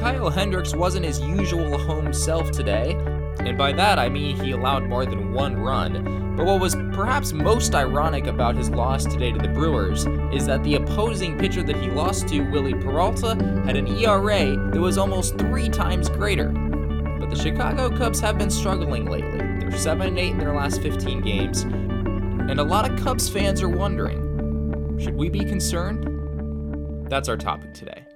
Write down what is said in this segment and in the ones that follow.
Kyle Hendricks wasn't his usual home self today, and by that I mean he allowed more than one run. But what was perhaps most ironic about his loss today to the Brewers is that the opposing pitcher that he lost to, Wily Peralta, had an ERA that was almost three times greater. But the Chicago Cubs have been struggling lately. They're 7 8 in their last 15 games, and a lot of Cubs fans are wondering should we be concerned? That's our topic today.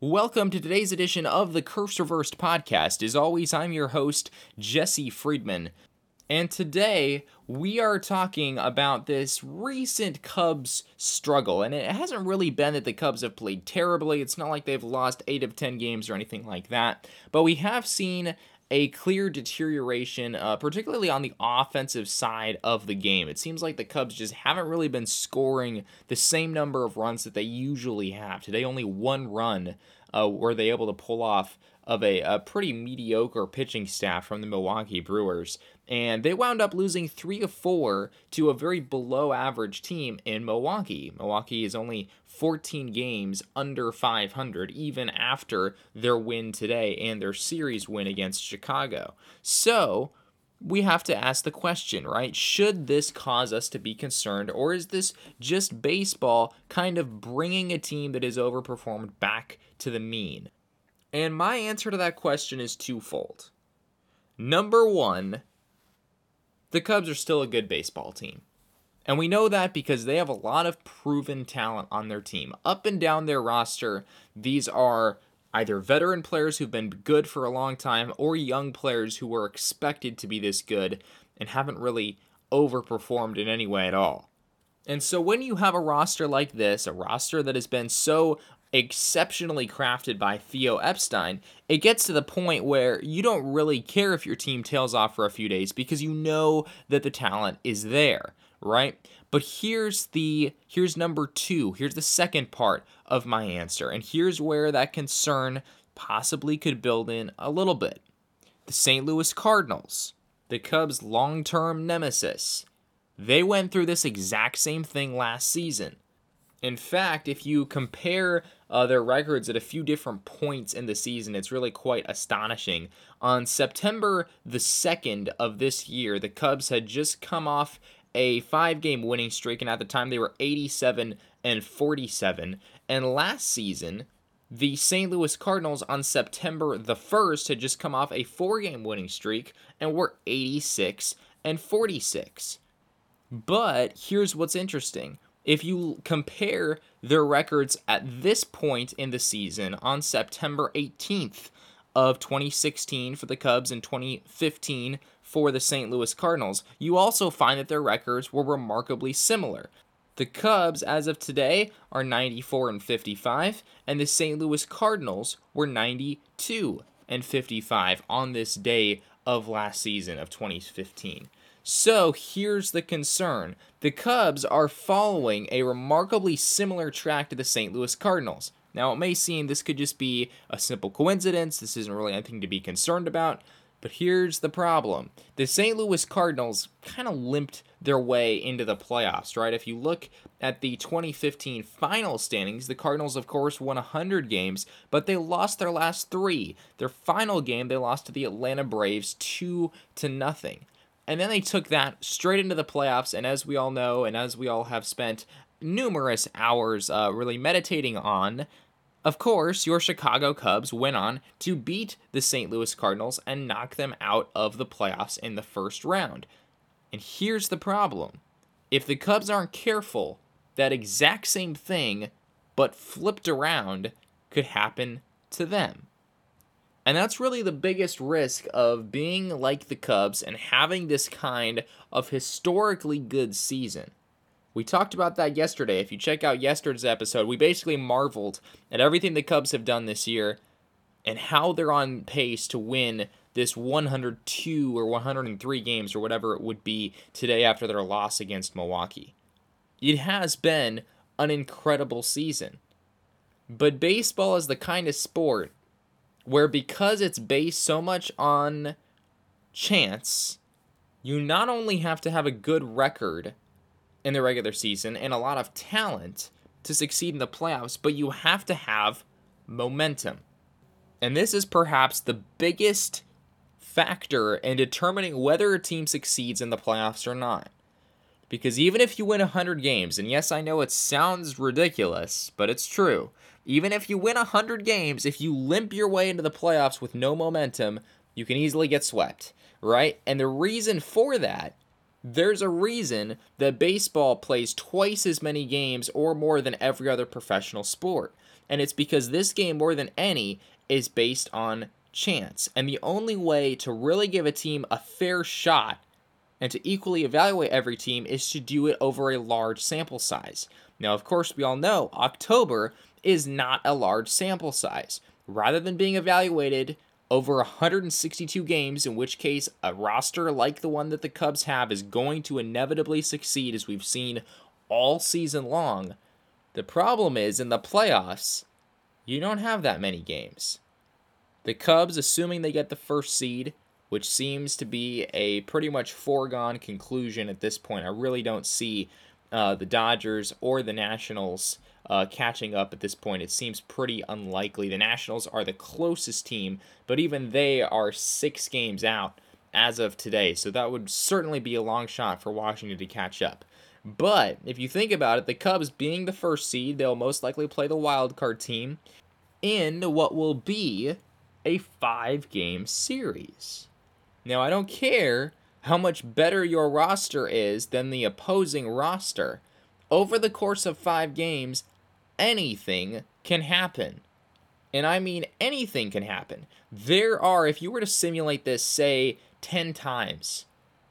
Welcome to today's edition of the Curse Reversed podcast. As always, I'm your host, Jesse Friedman. And today we are talking about this recent Cubs struggle. And it hasn't really been that the Cubs have played terribly. It's not like they've lost 8 of 10 games or anything like that. But we have seen a clear deterioration, uh, particularly on the offensive side of the game. It seems like the Cubs just haven't really been scoring the same number of runs that they usually have. Today, only one run uh, were they able to pull off of a, a pretty mediocre pitching staff from the Milwaukee Brewers. And they wound up losing three of four to a very below average team in Milwaukee. Milwaukee is only 14 games under 500, even after their win today and their series win against Chicago. So, we have to ask the question, right? Should this cause us to be concerned, or is this just baseball kind of bringing a team that is overperformed back to the mean? And my answer to that question is twofold. Number one, the Cubs are still a good baseball team. And we know that because they have a lot of proven talent on their team. Up and down their roster, these are either veteran players who've been good for a long time or young players who were expected to be this good and haven't really overperformed in any way at all. And so when you have a roster like this, a roster that has been so exceptionally crafted by Theo Epstein, it gets to the point where you don't really care if your team tails off for a few days because you know that the talent is there, right? But here's the here's number 2. Here's the second part of my answer. And here's where that concern possibly could build in a little bit. The St. Louis Cardinals, the Cubs' long-term nemesis. They went through this exact same thing last season. In fact, if you compare uh, their records at a few different points in the season, it's really quite astonishing. On September the 2nd of this year, the Cubs had just come off a five game winning streak, and at the time they were 87 and 47. And last season, the St. Louis Cardinals on September the 1st had just come off a four game winning streak and were 86 and 46. But here's what's interesting. If you compare their records at this point in the season on September 18th of 2016 for the Cubs and 2015 for the St. Louis Cardinals, you also find that their records were remarkably similar. The Cubs, as of today, are 94 and 55, and the St. Louis Cardinals were 92 and 55 on this day of last season of 2015. So here's the concern the Cubs are following a remarkably similar track to the St. Louis Cardinals. Now, it may seem this could just be a simple coincidence, this isn't really anything to be concerned about, but here's the problem. The St. Louis Cardinals kind of limped their way into the playoffs, right? If you look at the 2015 final standings, the Cardinals, of course, won 100 games, but they lost their last three. Their final game, they lost to the Atlanta Braves 2 to nothing. And then they took that straight into the playoffs, and as we all know, and as we all have spent numerous hours uh, really meditating on, of course, your Chicago Cubs went on to beat the St. Louis Cardinals and knock them out of the playoffs in the first round. And here's the problem if the Cubs aren't careful, that exact same thing, but flipped around, could happen to them. And that's really the biggest risk of being like the Cubs and having this kind of historically good season. We talked about that yesterday. If you check out yesterday's episode, we basically marveled at everything the Cubs have done this year and how they're on pace to win this 102 or 103 games or whatever it would be today after their loss against Milwaukee. It has been an incredible season. But baseball is the kind of sport where because it's based so much on chance, you not only have to have a good record in the regular season and a lot of talent to succeed in the playoffs, but you have to have momentum. And this is perhaps the biggest factor in determining whether a team succeeds in the playoffs or not. Because even if you win 100 games, and yes, I know it sounds ridiculous, but it's true. Even if you win 100 games, if you limp your way into the playoffs with no momentum, you can easily get swept, right? And the reason for that, there's a reason that baseball plays twice as many games or more than every other professional sport. And it's because this game, more than any, is based on chance. And the only way to really give a team a fair shot and to equally evaluate every team is to do it over a large sample size. Now, of course, we all know October is not a large sample size. Rather than being evaluated over 162 games, in which case a roster like the one that the Cubs have is going to inevitably succeed, as we've seen all season long. The problem is in the playoffs, you don't have that many games. The Cubs, assuming they get the first seed, which seems to be a pretty much foregone conclusion at this point. I really don't see uh, the Dodgers or the Nationals uh, catching up at this point. It seems pretty unlikely. The Nationals are the closest team, but even they are six games out as of today, so that would certainly be a long shot for Washington to catch up. But if you think about it, the Cubs being the first seed, they'll most likely play the wild card team in what will be a five game series. Now, I don't care how much better your roster is than the opposing roster. Over the course of five games, anything can happen. And I mean, anything can happen. There are, if you were to simulate this, say, 10 times,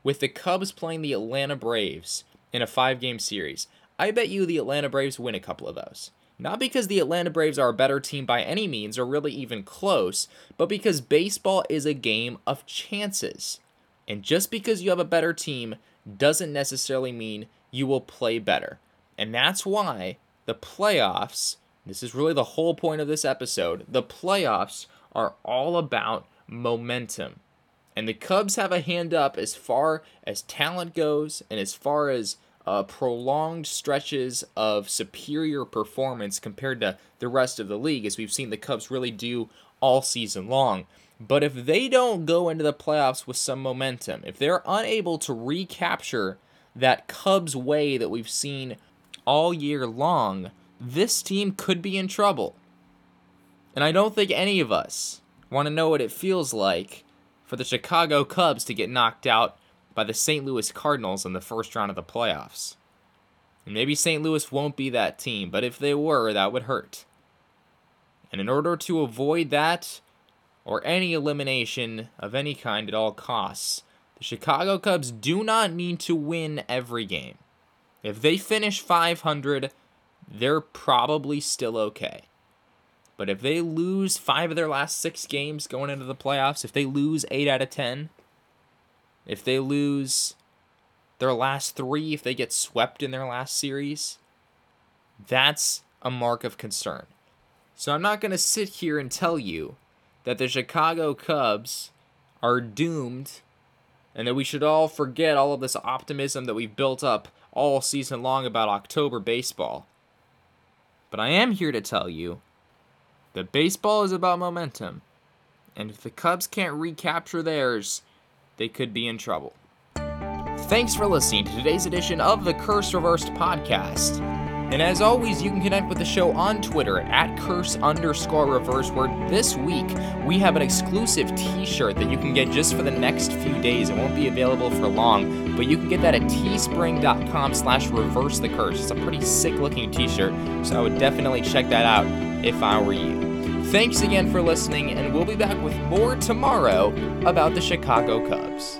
with the Cubs playing the Atlanta Braves in a five game series, I bet you the Atlanta Braves win a couple of those. Not because the Atlanta Braves are a better team by any means or really even close, but because baseball is a game of chances. And just because you have a better team doesn't necessarily mean you will play better. And that's why the playoffs, this is really the whole point of this episode, the playoffs are all about momentum. And the Cubs have a hand up as far as talent goes and as far as uh, prolonged stretches of superior performance compared to the rest of the league, as we've seen the Cubs really do all season long. But if they don't go into the playoffs with some momentum, if they're unable to recapture that Cubs way that we've seen all year long, this team could be in trouble. And I don't think any of us want to know what it feels like for the Chicago Cubs to get knocked out by the St. Louis Cardinals in the first round of the playoffs. And maybe St. Louis won't be that team, but if they were, that would hurt. And in order to avoid that, or any elimination of any kind at all costs, the Chicago Cubs do not need to win every game. If they finish 500, they're probably still okay. But if they lose five of their last six games going into the playoffs, if they lose eight out of 10, if they lose their last three, if they get swept in their last series, that's a mark of concern. So I'm not going to sit here and tell you that the Chicago Cubs are doomed and that we should all forget all of this optimism that we've built up all season long about October baseball. But I am here to tell you that baseball is about momentum. And if the Cubs can't recapture theirs, they could be in trouble. Thanks for listening to today's edition of the Curse Reversed podcast. And as always, you can connect with the show on Twitter at curse underscore reverse, where this week we have an exclusive t shirt that you can get just for the next few days. It won't be available for long, but you can get that at teespring.com slash reverse the curse. It's a pretty sick looking t shirt, so I would definitely check that out if I were you. Thanks again for listening, and we'll be back with more tomorrow about the Chicago Cubs.